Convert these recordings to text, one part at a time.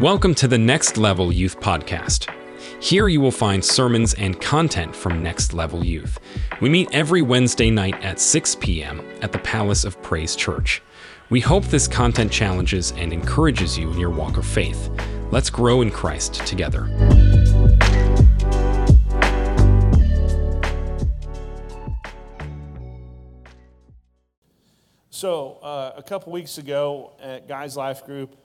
Welcome to the Next Level Youth Podcast. Here you will find sermons and content from Next Level Youth. We meet every Wednesday night at 6 p.m. at the Palace of Praise Church. We hope this content challenges and encourages you in your walk of faith. Let's grow in Christ together. So, uh, a couple weeks ago at Guys Life Group,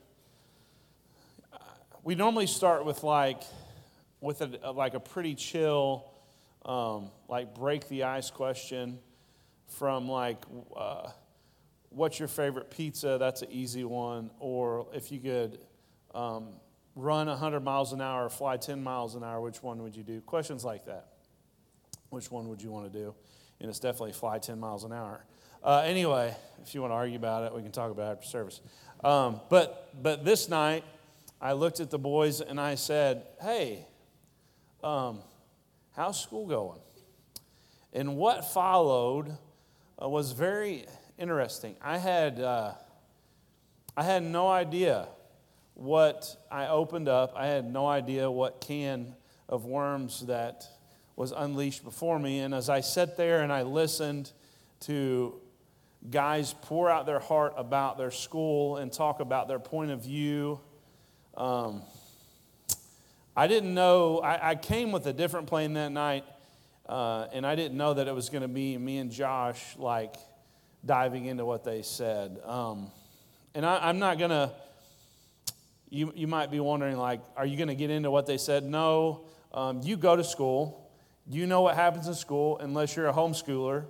we normally start with like with a, like a pretty chill um, like break the ice question from like uh, what's your favorite pizza? That's an easy one. Or if you could um, run 100 miles an hour or fly 10 miles an hour which one would you do? Questions like that. Which one would you want to do? And it's definitely fly 10 miles an hour. Uh, anyway if you want to argue about it we can talk about it after service. Um, but but this night I looked at the boys and I said, Hey, um, how's school going? And what followed uh, was very interesting. I had, uh, I had no idea what I opened up, I had no idea what can of worms that was unleashed before me. And as I sat there and I listened to guys pour out their heart about their school and talk about their point of view um, I didn't know, I, I, came with a different plane that night, uh, and I didn't know that it was going to be me and Josh like diving into what they said. Um, and I, I'm not going to, you, you might be wondering, like, are you going to get into what they said? No. Um, you go to school, you know what happens in school, unless you're a homeschooler.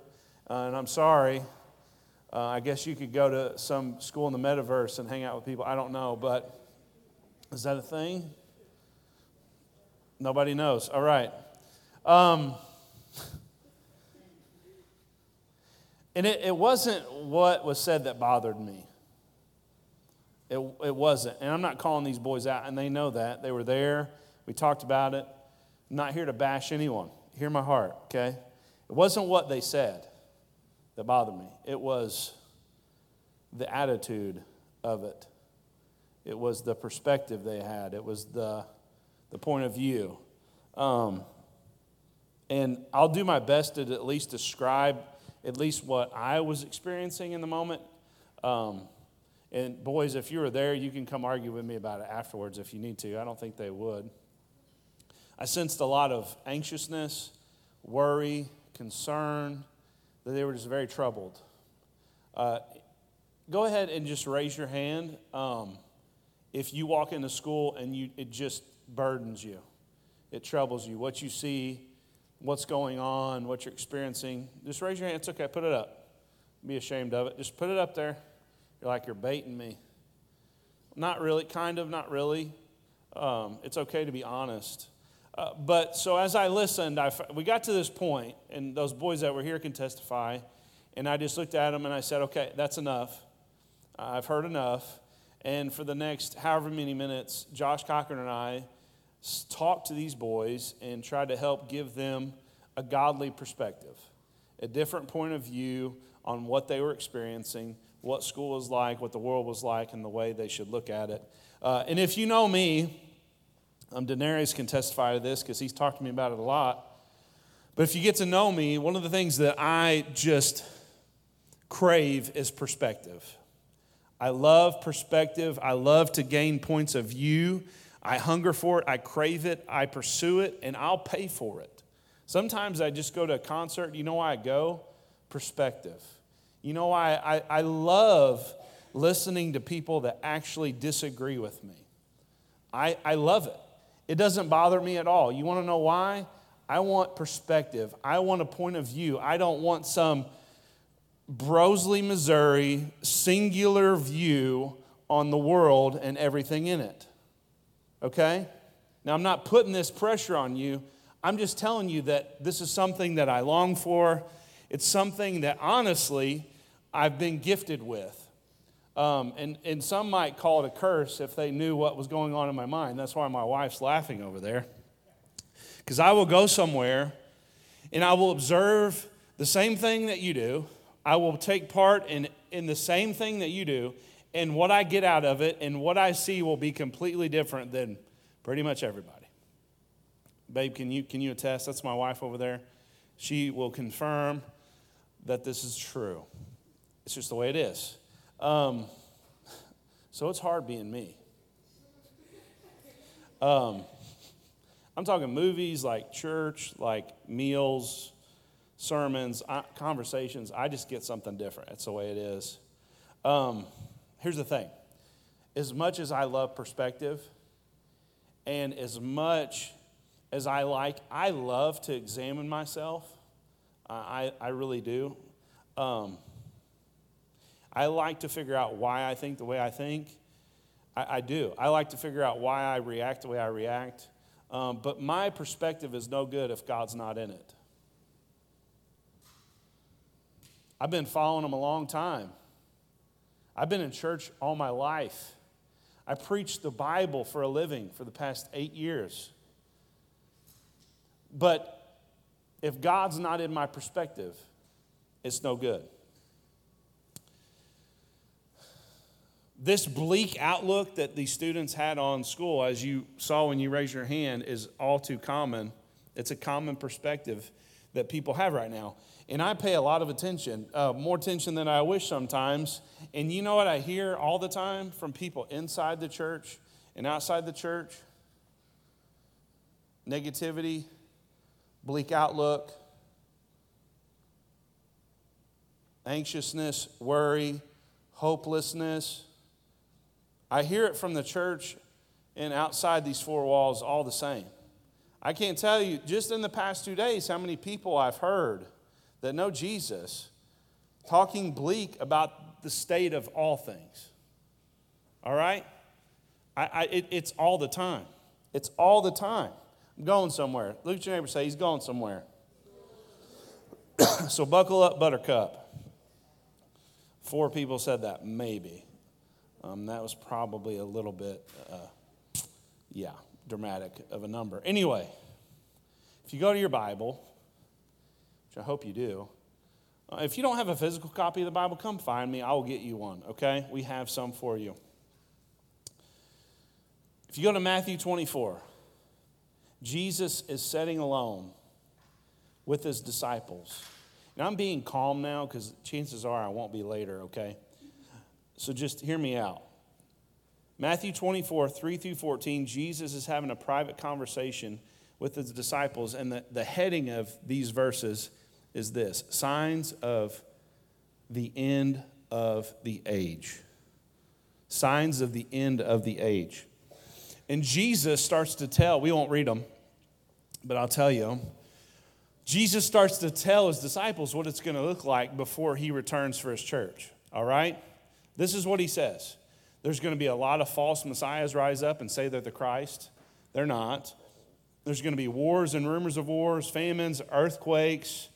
Uh, and I'm sorry, uh, I guess you could go to some school in the metaverse and hang out with people. I don't know, but is that a thing? Nobody knows. All right. Um, and it, it wasn't what was said that bothered me. It, it wasn't. And I'm not calling these boys out, and they know that. They were there. We talked about it. I'm not here to bash anyone. Hear my heart, okay? It wasn't what they said that bothered me, it was the attitude of it. It was the perspective they had, it was the, the point of view. Um, and I'll do my best to at least describe at least what I was experiencing in the moment. Um, and boys, if you were there, you can come argue with me about it afterwards if you need to. I don't think they would. I sensed a lot of anxiousness, worry, concern, that they were just very troubled. Uh, go ahead and just raise your hand. Um, if you walk into school and you, it just burdens you, it troubles you, what you see, what's going on, what you're experiencing, just raise your hand. It's okay, put it up. Be ashamed of it. Just put it up there. You're like, you're baiting me. Not really, kind of, not really. Um, it's okay to be honest. Uh, but so as I listened, I, we got to this point, and those boys that were here can testify. And I just looked at them and I said, okay, that's enough. I've heard enough. And for the next however many minutes, Josh Cochran and I talked to these boys and tried to help give them a godly perspective, a different point of view on what they were experiencing, what school was like, what the world was like, and the way they should look at it. Uh, and if you know me, um, Denarius can testify to this because he's talked to me about it a lot. But if you get to know me, one of the things that I just crave is perspective. I love perspective. I love to gain points of view. I hunger for it. I crave it. I pursue it, and I'll pay for it. Sometimes I just go to a concert. You know why I go? Perspective. You know why I, I love listening to people that actually disagree with me. I, I love it. It doesn't bother me at all. You want to know why? I want perspective. I want a point of view. I don't want some Broseley, Missouri singular view on the world and everything in it. Okay? Now, I'm not putting this pressure on you. I'm just telling you that this is something that I long for. It's something that honestly I've been gifted with. Um, and, and some might call it a curse if they knew what was going on in my mind. That's why my wife's laughing over there. Because I will go somewhere and I will observe the same thing that you do I will take part in, in the same thing that you do, and what I get out of it and what I see will be completely different than pretty much everybody. Babe, can you, can you attest? That's my wife over there. She will confirm that this is true. It's just the way it is. Um, so it's hard being me. Um, I'm talking movies like church, like meals, sermons, conversations. I just get something different. That's the way it is. Um, here's the thing as much as I love perspective, and as much as I like, I love to examine myself. I, I really do. Um, I like to figure out why I think the way I think. I, I do. I like to figure out why I react the way I react. Um, but my perspective is no good if God's not in it. I've been following him a long time. I've been in church all my life. I preached the Bible for a living for the past eight years. But if God's not in my perspective, it's no good. This bleak outlook that these students had on school, as you saw when you raised your hand, is all too common. It's a common perspective that people have right now. And I pay a lot of attention, uh, more attention than I wish sometimes. And you know what I hear all the time from people inside the church and outside the church? Negativity, bleak outlook, anxiousness, worry, hopelessness. I hear it from the church and outside these four walls all the same. I can't tell you, just in the past two days, how many people I've heard that know Jesus talking bleak about the state of all things. All right? I, I, it, it's all the time. It's all the time. I'm going somewhere. Look at your neighbor say, He's going somewhere. so buckle up, buttercup. Four people said that, maybe. Um, that was probably a little bit, uh, yeah, dramatic of a number. Anyway, if you go to your Bible, which I hope you do, uh, if you don't have a physical copy of the Bible, come find me. I will get you one, okay? We have some for you. If you go to Matthew 24, Jesus is sitting alone with his disciples. And I'm being calm now because chances are I won't be later, okay? So just hear me out. Matthew 24, 3 through 14, Jesus is having a private conversation with his disciples, and the, the heading of these verses is this Signs of the end of the age. Signs of the end of the age. And Jesus starts to tell, we won't read them, but I'll tell you. Jesus starts to tell his disciples what it's going to look like before he returns for his church. All right? This is what he says. There's going to be a lot of false messiahs rise up and say they're the Christ. They're not. There's going to be wars and rumors of wars, famines, earthquakes,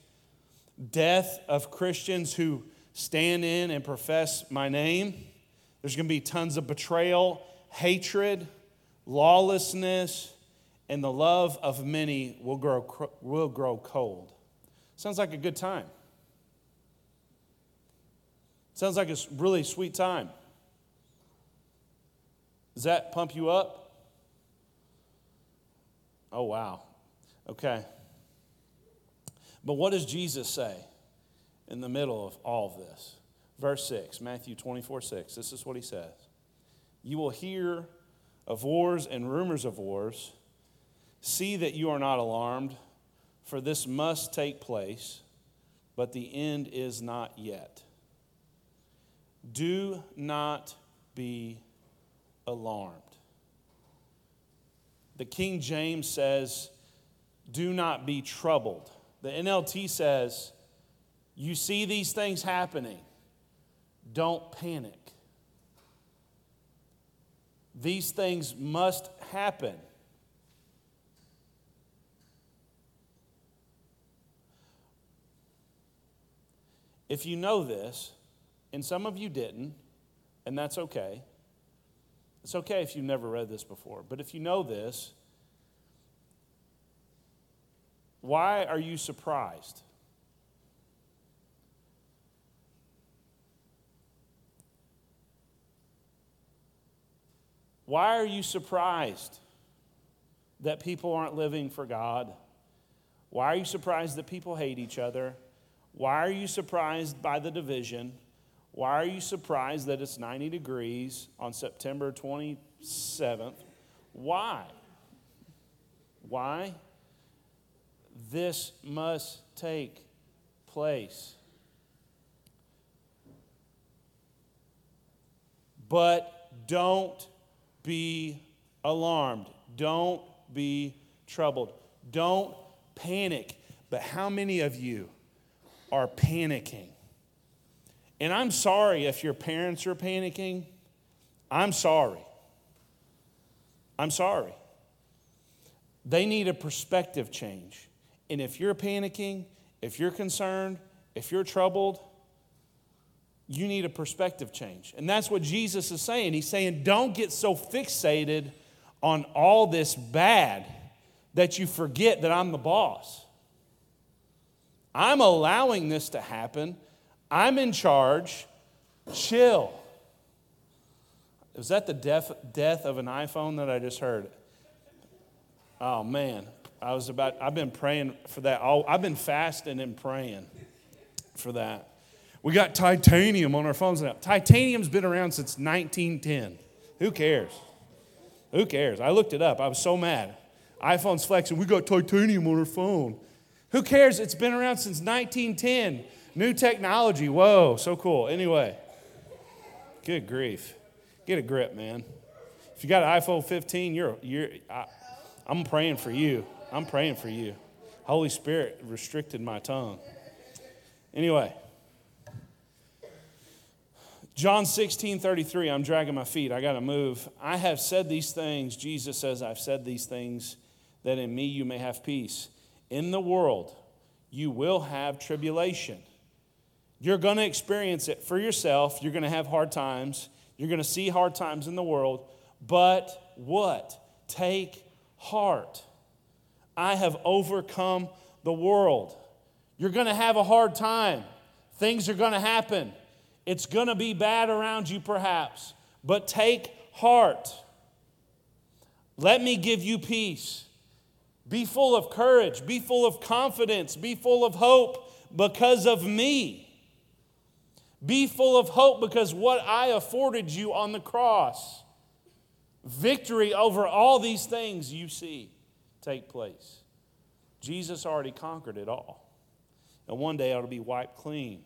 death of Christians who stand in and profess my name. There's going to be tons of betrayal, hatred, lawlessness, and the love of many will grow, will grow cold. Sounds like a good time. Sounds like a really sweet time. Does that pump you up? Oh, wow. Okay. But what does Jesus say in the middle of all of this? Verse 6, Matthew 24, 6. This is what he says You will hear of wars and rumors of wars. See that you are not alarmed, for this must take place, but the end is not yet. Do not be alarmed. The King James says, Do not be troubled. The NLT says, You see these things happening, don't panic. These things must happen. If you know this, and some of you didn't, and that's okay. It's okay if you've never read this before, but if you know this, why are you surprised? Why are you surprised that people aren't living for God? Why are you surprised that people hate each other? Why are you surprised by the division? Why are you surprised that it's 90 degrees on September 27th? Why? Why? This must take place. But don't be alarmed. Don't be troubled. Don't panic. But how many of you are panicking? And I'm sorry if your parents are panicking. I'm sorry. I'm sorry. They need a perspective change. And if you're panicking, if you're concerned, if you're troubled, you need a perspective change. And that's what Jesus is saying. He's saying, don't get so fixated on all this bad that you forget that I'm the boss. I'm allowing this to happen. I'm in charge. Chill. Was that the death, death of an iPhone that I just heard? Oh man, I was about. I've been praying for that. All, I've been fasting and praying for that. We got titanium on our phones now. Titanium's been around since 1910. Who cares? Who cares? I looked it up. I was so mad. iPhone's flexing. We got titanium on our phone. Who cares? It's been around since 1910. New technology. Whoa, so cool. Anyway, good grief. Get a grip, man. If you got an iPhone 15, you're, you're I, I'm praying for you. I'm praying for you. Holy Spirit restricted my tongue. Anyway, John 16, 33, I'm dragging my feet. I got to move. I have said these things. Jesus says, I've said these things that in me you may have peace. In the world, you will have tribulation. You're going to experience it for yourself. You're going to have hard times. You're going to see hard times in the world. But what? Take heart. I have overcome the world. You're going to have a hard time. Things are going to happen. It's going to be bad around you, perhaps, but take heart. Let me give you peace. Be full of courage. Be full of confidence. Be full of hope because of me. Be full of hope because what I afforded you on the cross. Victory over all these things you see take place. Jesus already conquered it all. And one day it'll be wiped clean.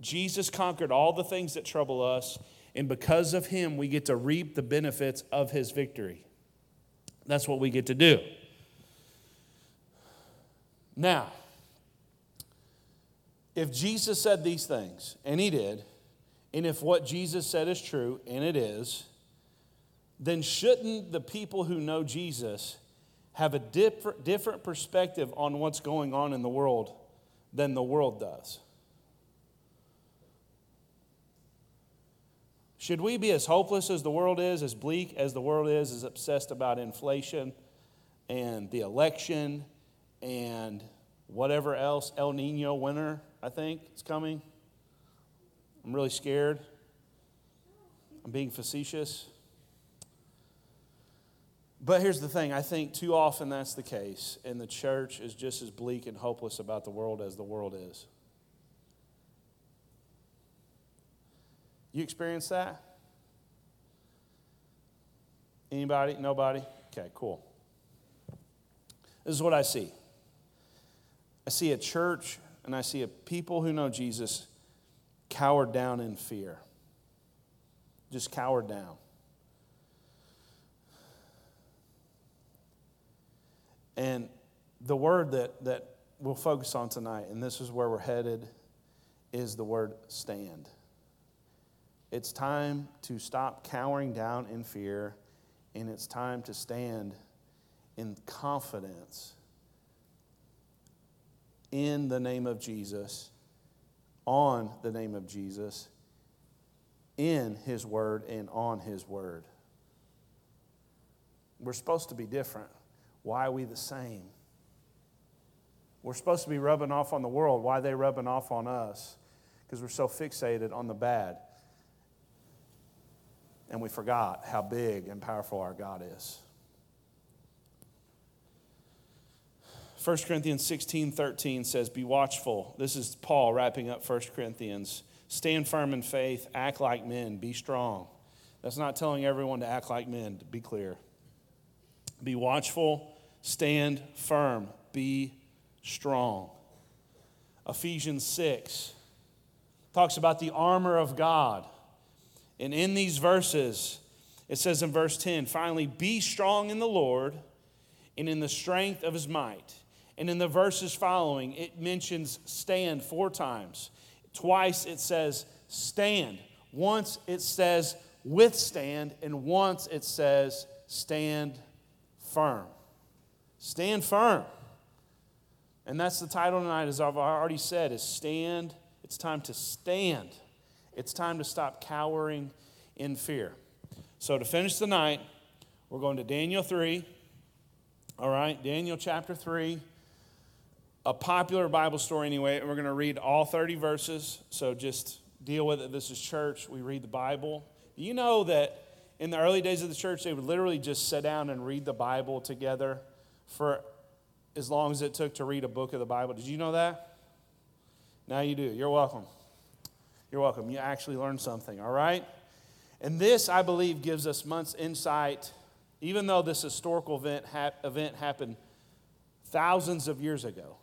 Jesus conquered all the things that trouble us, and because of him, we get to reap the benefits of his victory. That's what we get to do. Now, if Jesus said these things, and he did, and if what Jesus said is true, and it is, then shouldn't the people who know Jesus have a different, different perspective on what's going on in the world than the world does? Should we be as hopeless as the world is, as bleak as the world is, as obsessed about inflation and the election and whatever else, El Nino winter, I think, is coming? I'm really scared. I'm being facetious. But here's the thing I think too often that's the case, and the church is just as bleak and hopeless about the world as the world is. You experience that? Anybody? Nobody? Okay, cool. This is what I see. I see a church and I see a people who know Jesus cowered down in fear. Just cowered down. And the word that, that we'll focus on tonight, and this is where we're headed, is the word stand. It's time to stop cowering down in fear, and it's time to stand in confidence in the name of Jesus, on the name of Jesus, in His Word, and on His Word. We're supposed to be different. Why are we the same? We're supposed to be rubbing off on the world. Why are they rubbing off on us? Because we're so fixated on the bad. and we forgot how big and powerful our God is. 1 Corinthians 16 13 says, Be watchful. This is Paul wrapping up 1 Corinthians. Stand firm in faith, act like men, be strong. That's not telling everyone to act like men, to be clear. Be watchful, stand firm, be strong. Ephesians 6 talks about the armor of God. And in these verses, it says in verse 10 finally, be strong in the Lord and in the strength of his might. And in the verses following, it mentions stand four times. Twice it says stand. Once it says withstand. And once it says stand firm. Stand firm. And that's the title tonight, as I've already said, is stand. It's time to stand. It's time to stop cowering in fear. So to finish the night, we're going to Daniel 3. All right, Daniel chapter 3 a popular Bible story anyway, and we're going to read all 30 verses. So just deal with it. This is church. We read the Bible. You know that in the early days of the church, they would literally just sit down and read the Bible together for as long as it took to read a book of the Bible. Did you know that? Now you do. You're welcome. You're welcome. You actually learned something, all right? And this, I believe, gives us months insight, even though this historical event, event happened thousands of years ago.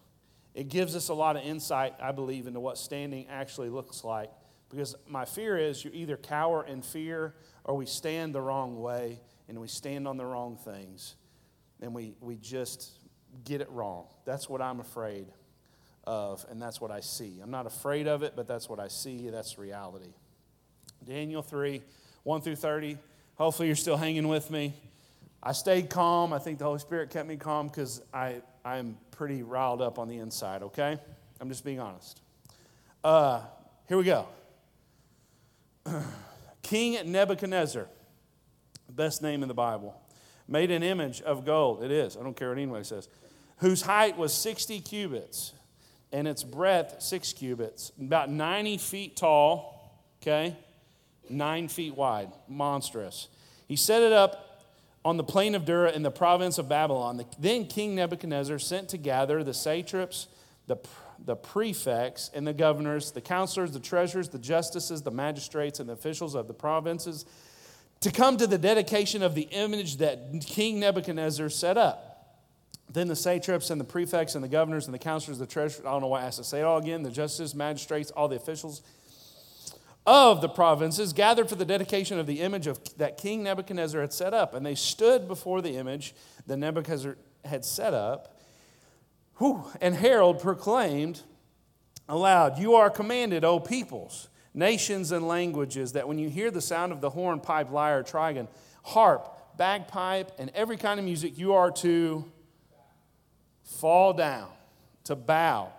It gives us a lot of insight, I believe, into what standing actually looks like. Because my fear is you either cower in fear or we stand the wrong way and we stand on the wrong things and we, we just get it wrong. That's what I'm afraid of, and that's what I see. I'm not afraid of it, but that's what I see. That's reality. Daniel 3 1 through 30. Hopefully, you're still hanging with me. I stayed calm. I think the Holy Spirit kept me calm because I, I'm pretty riled up on the inside, okay? I'm just being honest. Uh, here we go. King Nebuchadnezzar, best name in the Bible, made an image of gold. It is. I don't care what anybody says. Whose height was 60 cubits and its breadth six cubits, about 90 feet tall, okay? Nine feet wide. Monstrous. He set it up on the plain of Dura in the province of Babylon. Then King Nebuchadnezzar sent to gather the satraps, the, the prefects, and the governors, the counselors, the treasurers, the justices, the magistrates, and the officials of the provinces to come to the dedication of the image that King Nebuchadnezzar set up. Then the satraps and the prefects and the governors and the counselors, of the treasurers, I don't know why I have to say it all again, the justices, magistrates, all the officials of the provinces gathered for the dedication of the image of, that King Nebuchadnezzar had set up. And they stood before the image that Nebuchadnezzar had set up. Whew, and herald proclaimed aloud, You are commanded, O peoples, nations, and languages, that when you hear the sound of the horn, pipe, lyre, trigon, harp, bagpipe, and every kind of music, you are to fall down, to bow,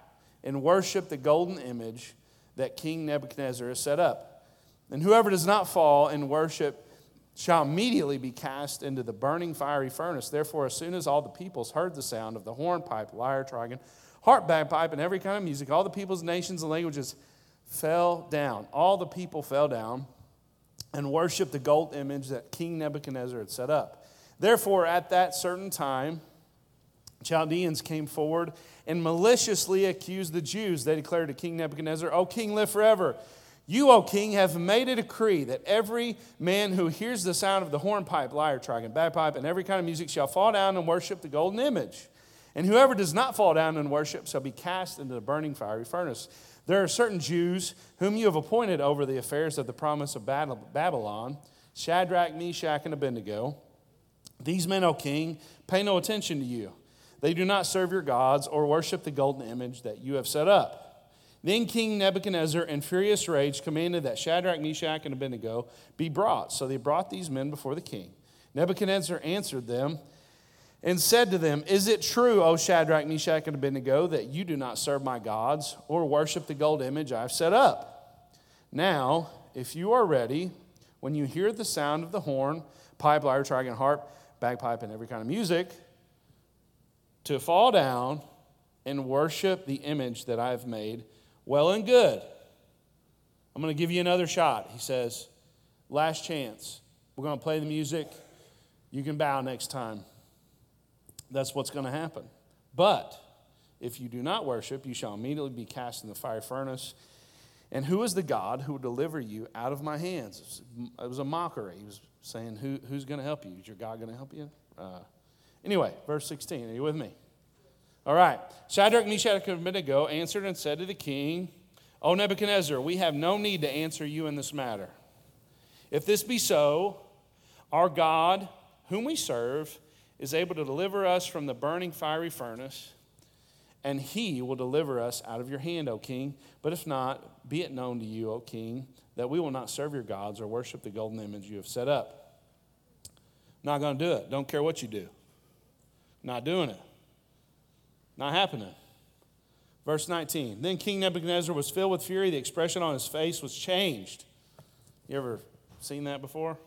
and worship the golden image that King Nebuchadnezzar has set up. And whoever does not fall in worship shall immediately be cast into the burning fiery furnace. Therefore, as soon as all the peoples heard the sound of the hornpipe, lyre, trigon, harp, bagpipe, and every kind of music, all the peoples, nations, and languages fell down. All the people fell down and worshiped the gold image that King Nebuchadnezzar had set up. Therefore, at that certain time, Chaldeans came forward and maliciously accused the Jews. They declared to King Nebuchadnezzar, O king, live forever. You, O king, have made a decree that every man who hears the sound of the hornpipe, lyre, trigon, bagpipe, and every kind of music shall fall down and worship the golden image. And whoever does not fall down and worship shall be cast into the burning fiery furnace. There are certain Jews whom you have appointed over the affairs of the promise of Babylon Shadrach, Meshach, and Abednego. These men, O king, pay no attention to you they do not serve your gods or worship the golden image that you have set up. Then King Nebuchadnezzar, in furious rage, commanded that Shadrach, Meshach, and Abednego be brought. So they brought these men before the king. Nebuchadnezzar answered them and said to them, Is it true, O Shadrach, Meshach, and Abednego, that you do not serve my gods or worship the gold image I have set up? Now, if you are ready, when you hear the sound of the horn, pipe, lyre, trigon, harp, bagpipe, and every kind of music, to fall down and worship the image that I've made, well and good. I'm going to give you another shot. He says, last chance. We're going to play the music. You can bow next time. That's what's going to happen. But if you do not worship, you shall immediately be cast in the fire furnace. And who is the God who will deliver you out of my hands? It was a mockery. He was saying, who, Who's going to help you? Is your God going to help you? Uh, anyway, verse 16. Are you with me? All right. Shadrach, Meshach, and Abednego answered and said to the king, O Nebuchadnezzar, we have no need to answer you in this matter. If this be so, our God, whom we serve, is able to deliver us from the burning fiery furnace, and he will deliver us out of your hand, O king. But if not, be it known to you, O king, that we will not serve your gods or worship the golden image you have set up. Not going to do it. Don't care what you do. Not doing it. Not happening. Verse 19. Then King Nebuchadnezzar was filled with fury. The expression on his face was changed. You ever seen that before?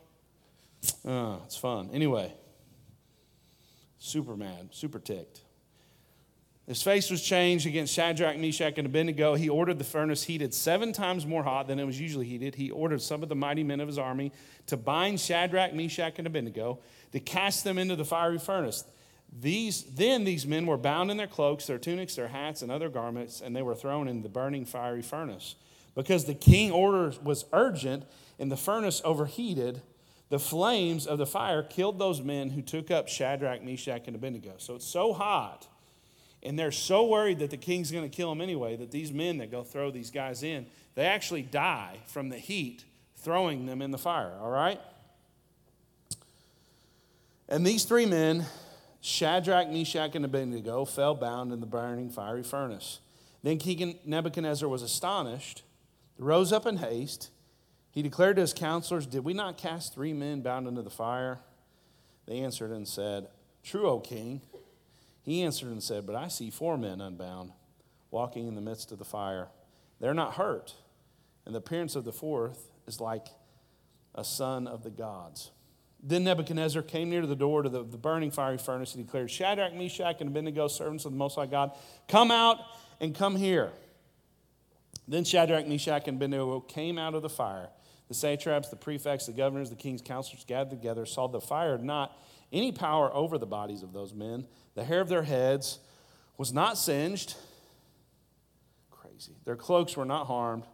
Uh, it's fun. Anyway, super mad, super ticked. His face was changed against Shadrach, Meshach, and Abednego. He ordered the furnace heated seven times more hot than it was usually heated. He ordered some of the mighty men of his army to bind Shadrach, Meshach, and Abednego, to cast them into the fiery furnace. These, then these men were bound in their cloaks, their tunics, their hats, and other garments, and they were thrown in the burning fiery furnace. Because the king order was urgent and the furnace overheated, the flames of the fire killed those men who took up Shadrach, Meshach, and Abednego. So it's so hot, and they're so worried that the king's going to kill them anyway, that these men that go throw these guys in, they actually die from the heat throwing them in the fire, all right? And these three men, Shadrach, Meshach, and Abednego, fell bound in the burning fiery furnace. Then King Nebuchadnezzar was astonished, rose up in haste, he declared to his counselors, Did we not cast three men bound into the fire? They answered and said, True, O king. He answered and said, But I see four men unbound, walking in the midst of the fire. They're not hurt, and the appearance of the fourth is like a son of the gods. Then Nebuchadnezzar came near to the door to the, the burning fiery furnace and declared, Shadrach, Meshach, and Abednego, servants of the Most High God, come out and come here. Then Shadrach, Meshach, and Abednego came out of the fire. The satraps, the prefects, the governors, the king's counselors gathered together, saw the fire not any power over the bodies of those men. The hair of their heads was not singed. Crazy. Their cloaks were not harmed.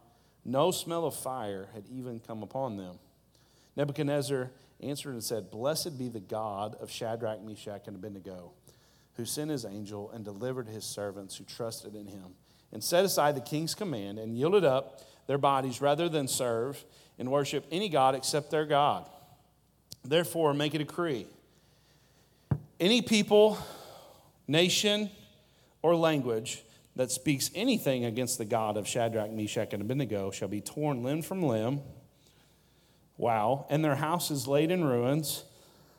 No smell of fire had even come upon them. Nebuchadnezzar answered and said, Blessed be the God of Shadrach, Meshach, and Abednego, who sent his angel and delivered his servants who trusted in him, and set aside the king's command and yielded up their bodies rather than serve and worship any God except their God. Therefore, make a decree. Any people, nation, or language that speaks anything against the God of Shadrach, Meshach, and Abednego shall be torn limb from limb. Wow. And their house is laid in ruins.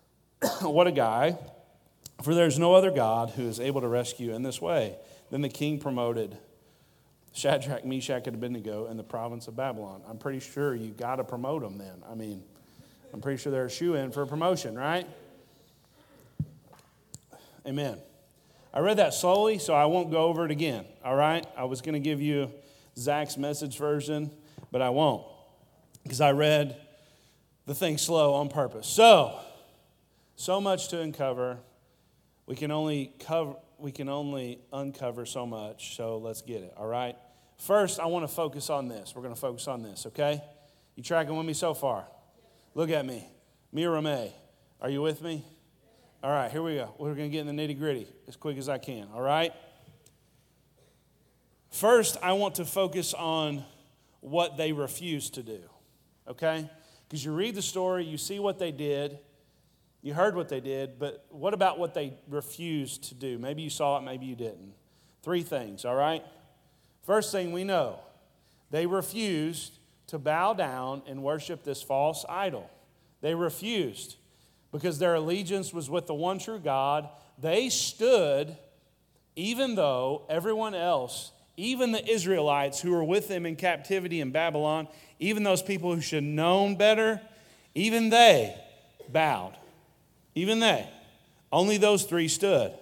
what a guy. For there's no other God who is able to rescue in this way. Then the king promoted Shadrach, Meshach, and Abednego in the province of Babylon. I'm pretty sure you got to promote them then. I mean, I'm pretty sure they're a shoe in for promotion, right? Amen. I read that slowly, so I won't go over it again, all right? I was going to give you Zach's message version, but I won't because I read the thing slow on purpose. So, so much to uncover. We can only cover we can only uncover so much, so let's get it, all right? First, I want to focus on this. We're going to focus on this, okay? You tracking with me so far? Look at me. Mira May, are you with me? All right, here we go. We're going to get in the nitty gritty as quick as I can, all right? First, I want to focus on what they refused to do, okay? Because you read the story, you see what they did, you heard what they did, but what about what they refused to do? Maybe you saw it, maybe you didn't. Three things, all right? First thing we know they refused to bow down and worship this false idol. They refused because their allegiance was with the one true God. They stood, even though everyone else, even the Israelites who were with them in captivity in Babylon, even those people who should have known better, even they bowed. Even they. Only those three stood.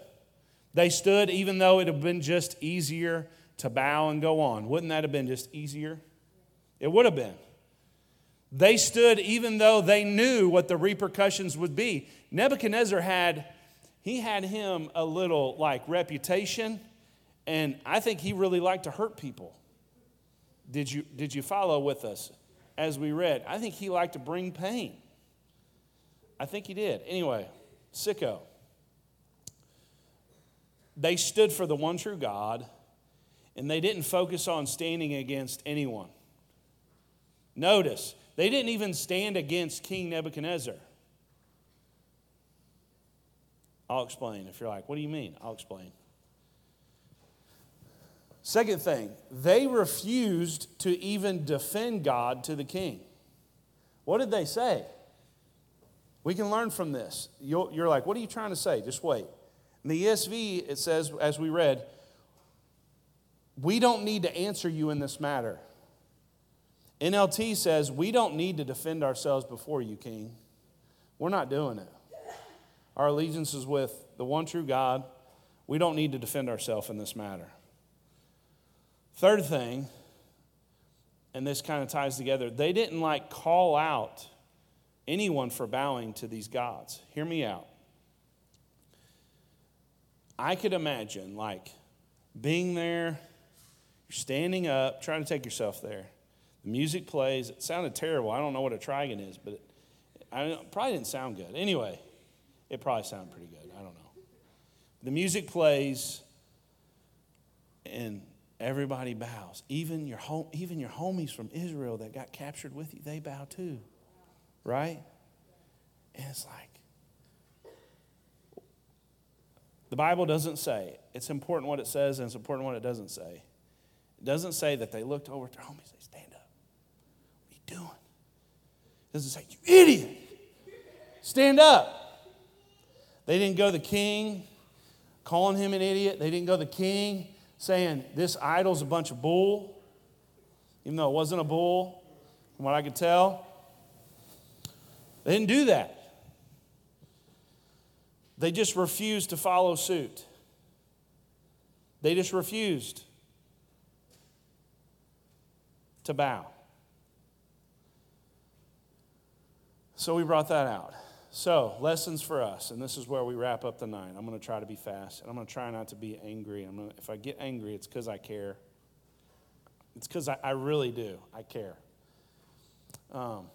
They stood even though it had been just easier to bow and go on. Wouldn't that have been just easier? It would have been. They stood even though they knew what the repercussions would be. Nebuchadnezzar had he had him a little like reputation and I think he really liked to hurt people. Did you did you follow with us as we read? I think he liked to bring pain. I think he did. Anyway, sicko. They stood for the one true God and they didn't focus on standing against anyone. Notice, they didn't even stand against King Nebuchadnezzar. I'll explain. If you're like, what do you mean? I'll explain. Second thing, they refused to even defend God to the king. What did they say? We can learn from this. You're like, what are you trying to say? Just wait. In the ESV, it says, as we read, we don't need to answer you in this matter. NLT says, We don't need to defend ourselves before you, King. We're not doing it. Our allegiance is with the one true God. We don't need to defend ourselves in this matter. Third thing, and this kind of ties together, they didn't like call out anyone for bowing to these gods. Hear me out. I could imagine like being there, you're standing up, trying to take yourself there the music plays. It sounded terrible. I don't know what a trigon is, but it, I probably didn't sound good. Anyway, it probably sounded pretty good. I don't know. The music plays, and everybody bows. Even your home, even your homies from Israel that got captured with you, they bow too, right? And it's like the Bible doesn't say. It's important what it says, and it's important what it doesn't say. It doesn't say that they looked over at their homies. They stand up. What are you doing? It doesn't say, you idiot, stand up. They didn't go to the king calling him an idiot. They didn't go to the king saying, this idol's a bunch of bull, even though it wasn't a bull, from what I could tell. They didn't do that. They just refused to follow suit. They just refused to bow. So we brought that out. So, lessons for us, and this is where we wrap up the night. I'm going to try to be fast, and I'm going to try not to be angry. I'm gonna, if I get angry, it's because I care. It's because I, I, really do. I care. Um,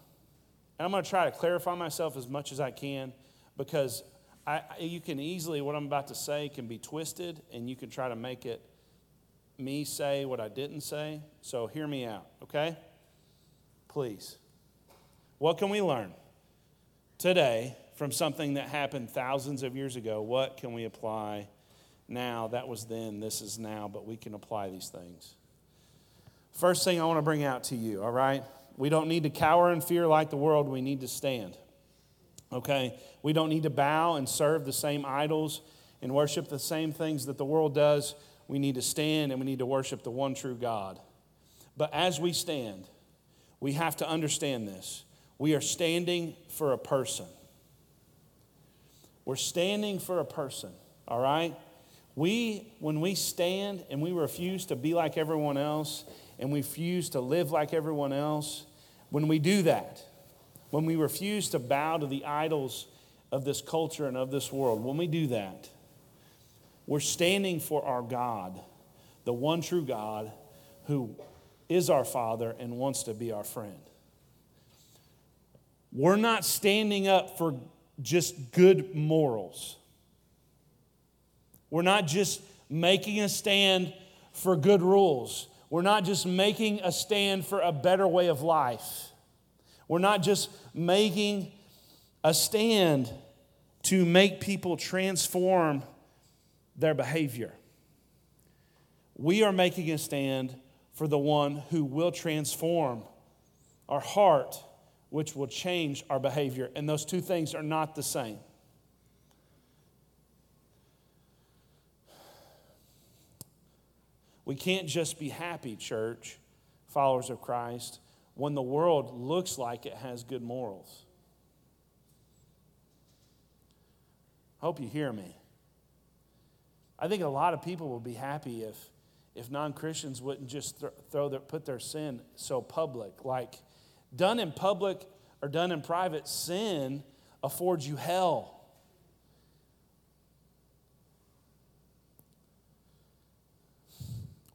and I'm going to try to clarify myself as much as I can because I, you can easily, what I'm about to say can be twisted, and you can try to make it me say what I didn't say. So, hear me out, okay? Please. What can we learn? today from something that happened thousands of years ago, what can we apply now? That was then, this is now, but we can apply these things. First thing I want to bring out to you, all right? We don't need to cower in fear like the world, we need to stand. Okay? We don't need to bow and serve the same idols and worship the same things that the world does. We need to stand and we need to worship the one true God. But as we stand, we have to understand this. We are standing for a person. We're standing for a person, all right? We, when we stand and we refuse to be like everyone else and we refuse to live like everyone else, when we do that, when we refuse to bow to the idols of this culture and of this world, when we do that, we're standing for our God, the one true God who is our Father and wants to be our friend. We're not standing up for just good morals. We're not just making a stand for good rules. We're not just making a stand for a better way of life. We're not just making a stand to make people transform their behavior. We are making a stand for the one who will transform our heart which will change our behavior. And those two things are not the same. We can't just be happy, church, followers of Christ, when the world looks like it has good morals. Hope you hear me. I think a lot of people would be happy if, if non Christians wouldn't just th- throw their, put their sin so public, like Done in public or done in private, sin affords you hell.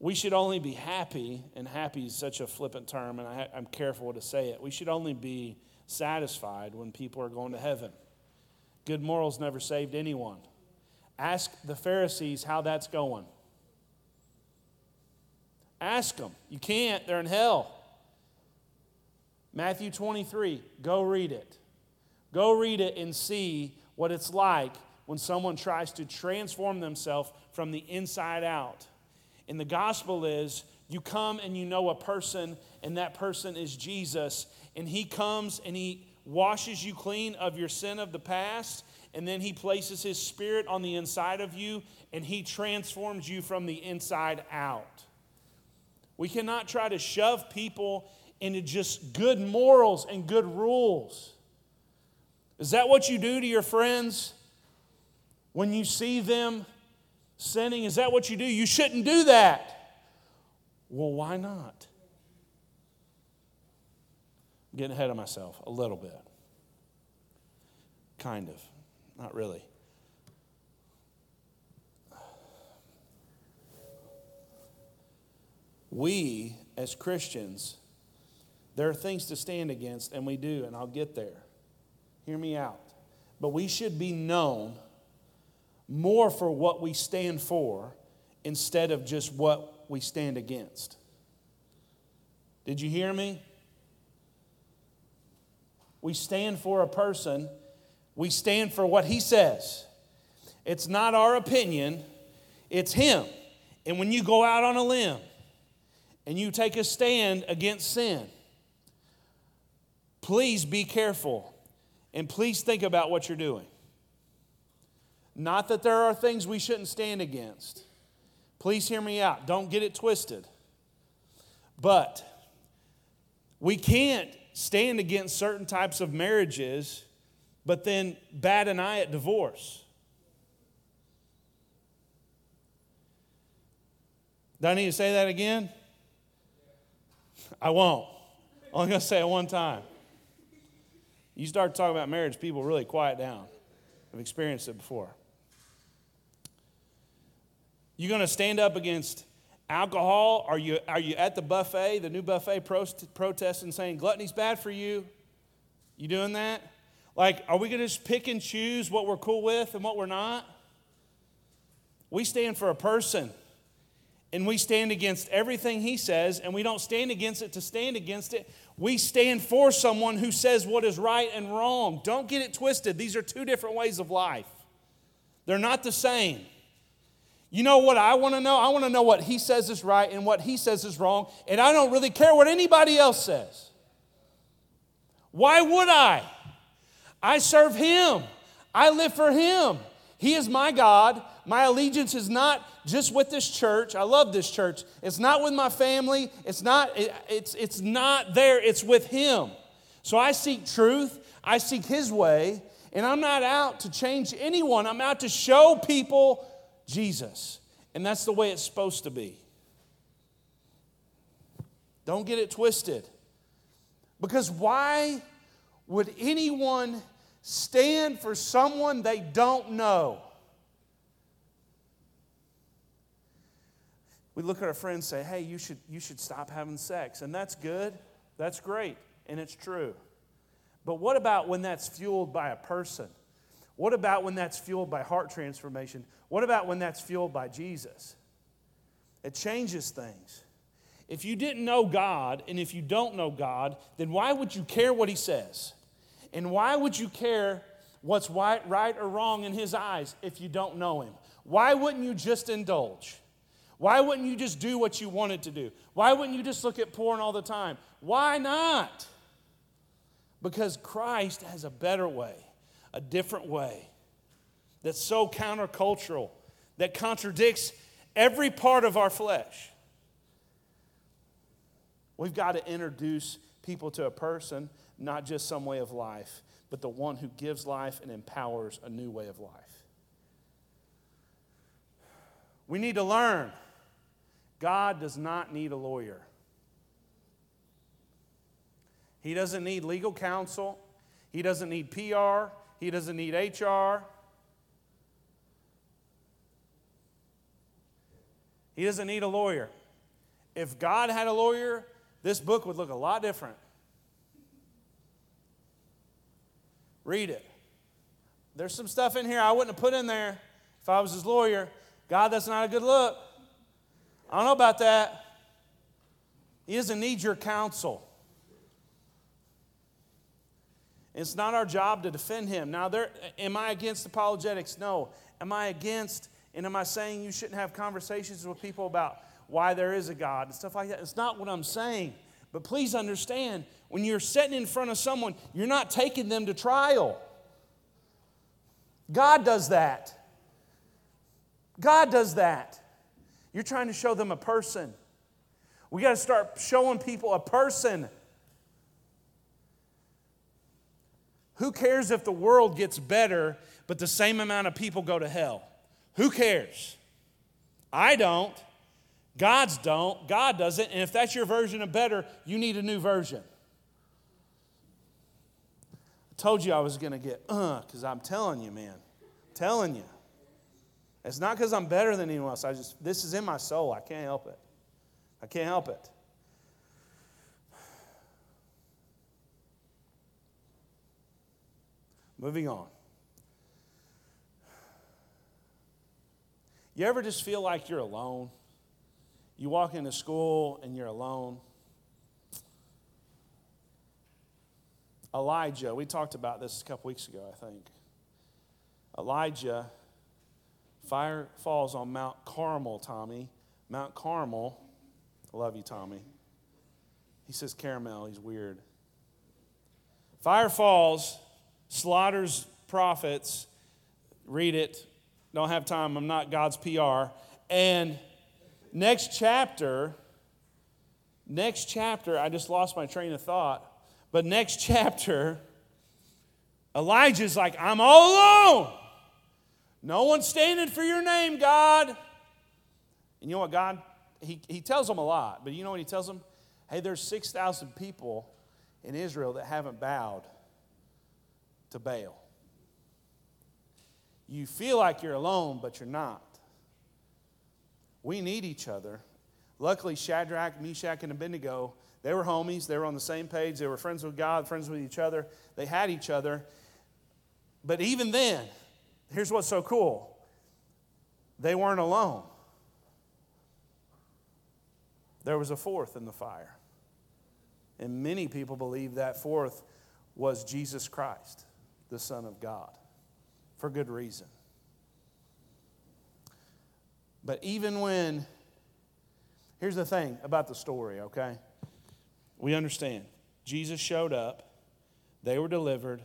We should only be happy, and happy is such a flippant term, and I, am careful to say it. We should only be satisfied when people are going to heaven. Good morals never saved anyone. Ask the Pharisees how that's going. Ask them. You can't, they're in hell. Matthew 23, go read it. Go read it and see what it's like when someone tries to transform themselves from the inside out. And the gospel is you come and you know a person, and that person is Jesus. And he comes and he washes you clean of your sin of the past, and then he places his spirit on the inside of you, and he transforms you from the inside out. We cannot try to shove people into just good morals and good rules. Is that what you do to your friends when you see them sinning? Is that what you do? You shouldn't do that. Well, why not? I'm getting ahead of myself a little bit. Kind of. Not really. We, as Christians, there are things to stand against, and we do, and I'll get there. Hear me out. But we should be known more for what we stand for instead of just what we stand against. Did you hear me? We stand for a person, we stand for what he says. It's not our opinion, it's him. And when you go out on a limb and you take a stand against sin, please be careful and please think about what you're doing. Not that there are things we shouldn't stand against. Please hear me out. Don't get it twisted. But we can't stand against certain types of marriages, but then bat an eye at divorce. Do I need to say that again? I won't. I'm going to say it one time. You start talking about marriage, people really quiet down. I've experienced it before. You going to stand up against alcohol? Are you, are you at the buffet, the new buffet, protest, protesting saying gluttony's bad for you? You doing that? Like, are we going to just pick and choose what we're cool with and what we're not? We stand for a person and we stand against everything he says, and we don't stand against it to stand against it. We stand for someone who says what is right and wrong. Don't get it twisted. These are two different ways of life, they're not the same. You know what I want to know? I want to know what he says is right and what he says is wrong, and I don't really care what anybody else says. Why would I? I serve him, I live for him. He is my God. My allegiance is not just with this church. I love this church. It's not with my family. It's not, it's, it's not there. It's with him. So I seek truth. I seek his way. And I'm not out to change anyone. I'm out to show people Jesus. And that's the way it's supposed to be. Don't get it twisted. Because why would anyone stand for someone they don't know? We look at our friends and say, hey, you should, you should stop having sex. And that's good. That's great. And it's true. But what about when that's fueled by a person? What about when that's fueled by heart transformation? What about when that's fueled by Jesus? It changes things. If you didn't know God and if you don't know God, then why would you care what He says? And why would you care what's right, or wrong in His eyes if you don't know Him? Why wouldn't you just indulge? Why wouldn't you just do what you wanted to do? Why wouldn't you just look at porn all the time? Why not? Because Christ has a better way a different way that's so countercultural, that contradicts every part of our flesh. We've got to introduce people to a person, not just some way of life, but the one who gives life and empowers a new way of life. We need to learn God does not need a lawyer. He doesn't need legal counsel. He doesn't need PR. He doesn't need HR. He doesn't need a lawyer. If God had a lawyer, this book would look a lot different. Read it. There's some stuff in here I wouldn't have put in there if I was his lawyer. God, that's not a good look. I don't know about that. He doesn't need your counsel. It's not our job to defend him. Now, there, am I against apologetics? No. Am I against, and am I saying you shouldn't have conversations with people about why there is a God and stuff like that? It's not what I'm saying. But please understand, when you're sitting in front of someone, you're not taking them to trial. God does that. God does that. You're trying to show them a person. We got to start showing people a person. Who cares if the world gets better, but the same amount of people go to hell? Who cares? I don't. God's don't. God doesn't. And if that's your version of better, you need a new version. I told you I was going to get, uh, because I'm telling you, man. telling you. It's not because I'm better than anyone else. I just, this is in my soul. I can't help it. I can't help it. Moving on. You ever just feel like you're alone? You walk into school and you're alone. Elijah, we talked about this a couple weeks ago, I think. Elijah, fire falls on Mount Carmel, Tommy. Mount Carmel. I love you, Tommy. He says caramel, he's weird. Fire falls, slaughters prophets. Read it. Don't have time. I'm not God's PR. And next chapter, next chapter, I just lost my train of thought. But next chapter, Elijah's like, I'm all alone. No one's standing for your name, God. And you know what, God? He, he tells them a lot, but you know what he tells them? Hey, there's 6,000 people in Israel that haven't bowed to Baal. You feel like you're alone, but you're not. We need each other. Luckily, Shadrach, Meshach, and Abednego, they were homies. They were on the same page. They were friends with God, friends with each other. They had each other. But even then, here's what's so cool they weren't alone. There was a fourth in the fire. And many people believe that fourth was Jesus Christ the Son of God for good reason. But even when, here's the thing about the story, okay? We understand. Jesus showed up, they were delivered,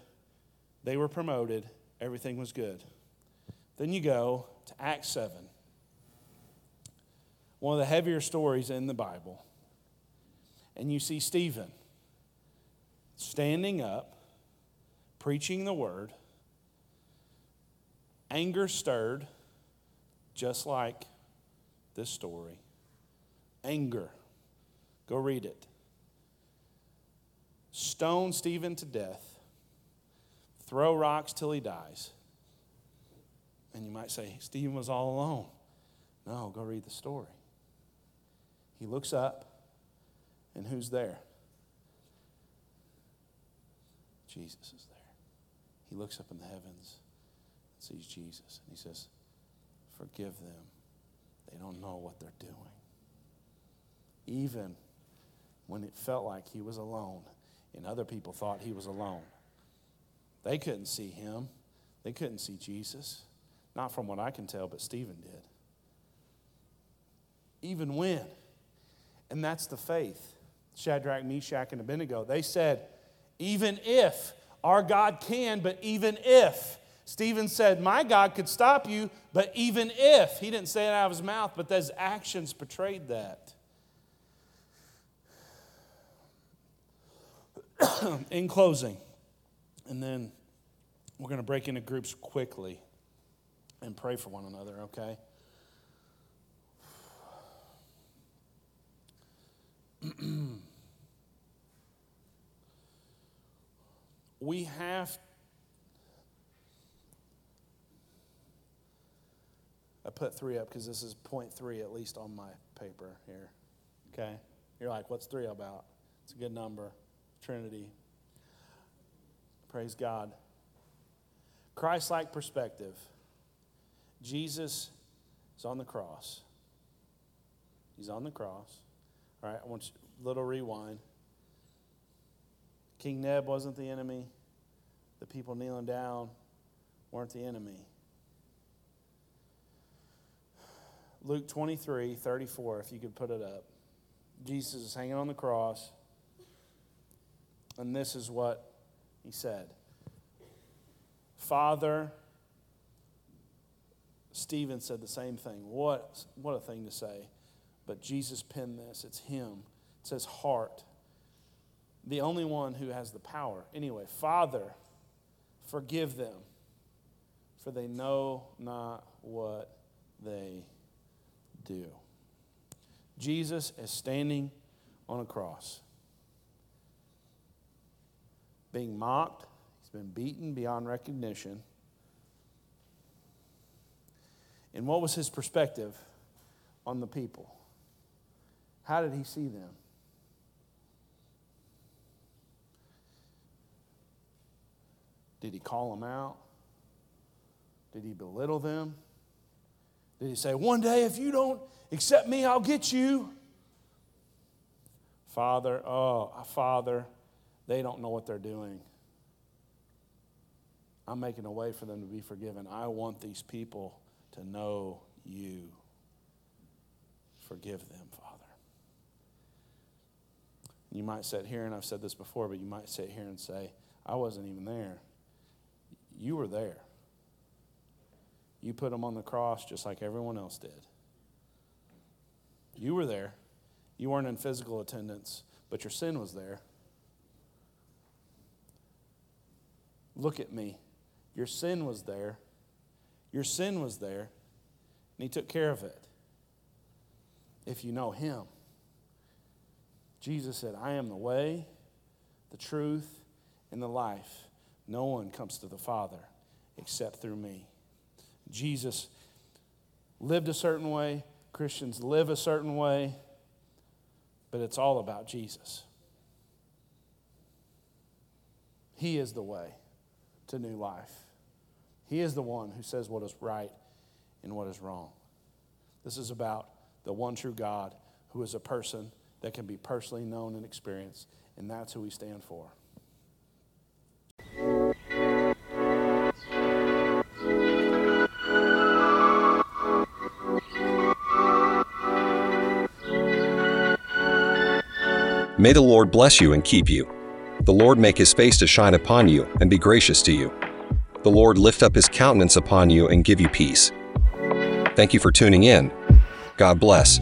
they were promoted, everything was good. Then you go to Acts 7, one of the heavier stories in the Bible, and you see Stephen standing up preaching the word, anger stirred, just like this story. Anger. Go read it. Stone Stephen to death, throw rocks till he dies. And you might say, Stephen was all alone. No, go read the story. He looks up, and who's there? Jesus is there. He looks up in the heavens and sees Jesus, and he says, Forgive them. They don't know what they're doing. Even when it felt like he was alone and other people thought he was alone, they couldn't see him. They couldn't see Jesus. Not from what I can tell, but Stephen did. Even when, and that's the faith. Shadrach, Meshach, and Abednego, they said, even if our God can, but even if. Stephen said, My God could stop you, but even if. He didn't say it out of his mouth, but his actions portrayed that. In closing, and then we're going to break into groups quickly and pray for one another, okay? we have I put three up because this is point three at least on my paper here. Okay? You're like, what's three about? It's a good number. Trinity. Praise God. Christ like perspective. Jesus is on the cross. He's on the cross. All right, I want you, little rewind. King Neb wasn't the enemy. The people kneeling down weren't the enemy. Luke 23, 34, if you could put it up. Jesus is hanging on the cross, and this is what he said Father, Stephen said the same thing. What, what a thing to say. But Jesus penned this. It's him. It says heart. The only one who has the power. Anyway, Father, forgive them, for they know not what they do. Jesus is standing on a cross, being mocked. He's been beaten beyond recognition. And what was his perspective on the people? How did he see them? Did he call them out? Did he belittle them? Did he say, One day if you don't accept me, I'll get you? Father, oh, uh, Father, they don't know what they're doing. I'm making a way for them to be forgiven. I want these people to know you. Forgive them, Father. You might sit here, and I've said this before, but you might sit here and say, I wasn't even there. You were there. You put him on the cross just like everyone else did. You were there. You weren't in physical attendance, but your sin was there. Look at me. Your sin was there. Your sin was there, and He took care of it. If you know Him, Jesus said, I am the way, the truth, and the life. No one comes to the Father except through me. Jesus lived a certain way, Christians live a certain way, but it's all about Jesus. He is the way to new life. He is the one who says what is right and what is wrong. This is about the one true God who is a person that can be personally known and experienced, and that's who we stand for. May the Lord bless you and keep you. The Lord make his face to shine upon you and be gracious to you. The Lord lift up his countenance upon you and give you peace. Thank you for tuning in. God bless.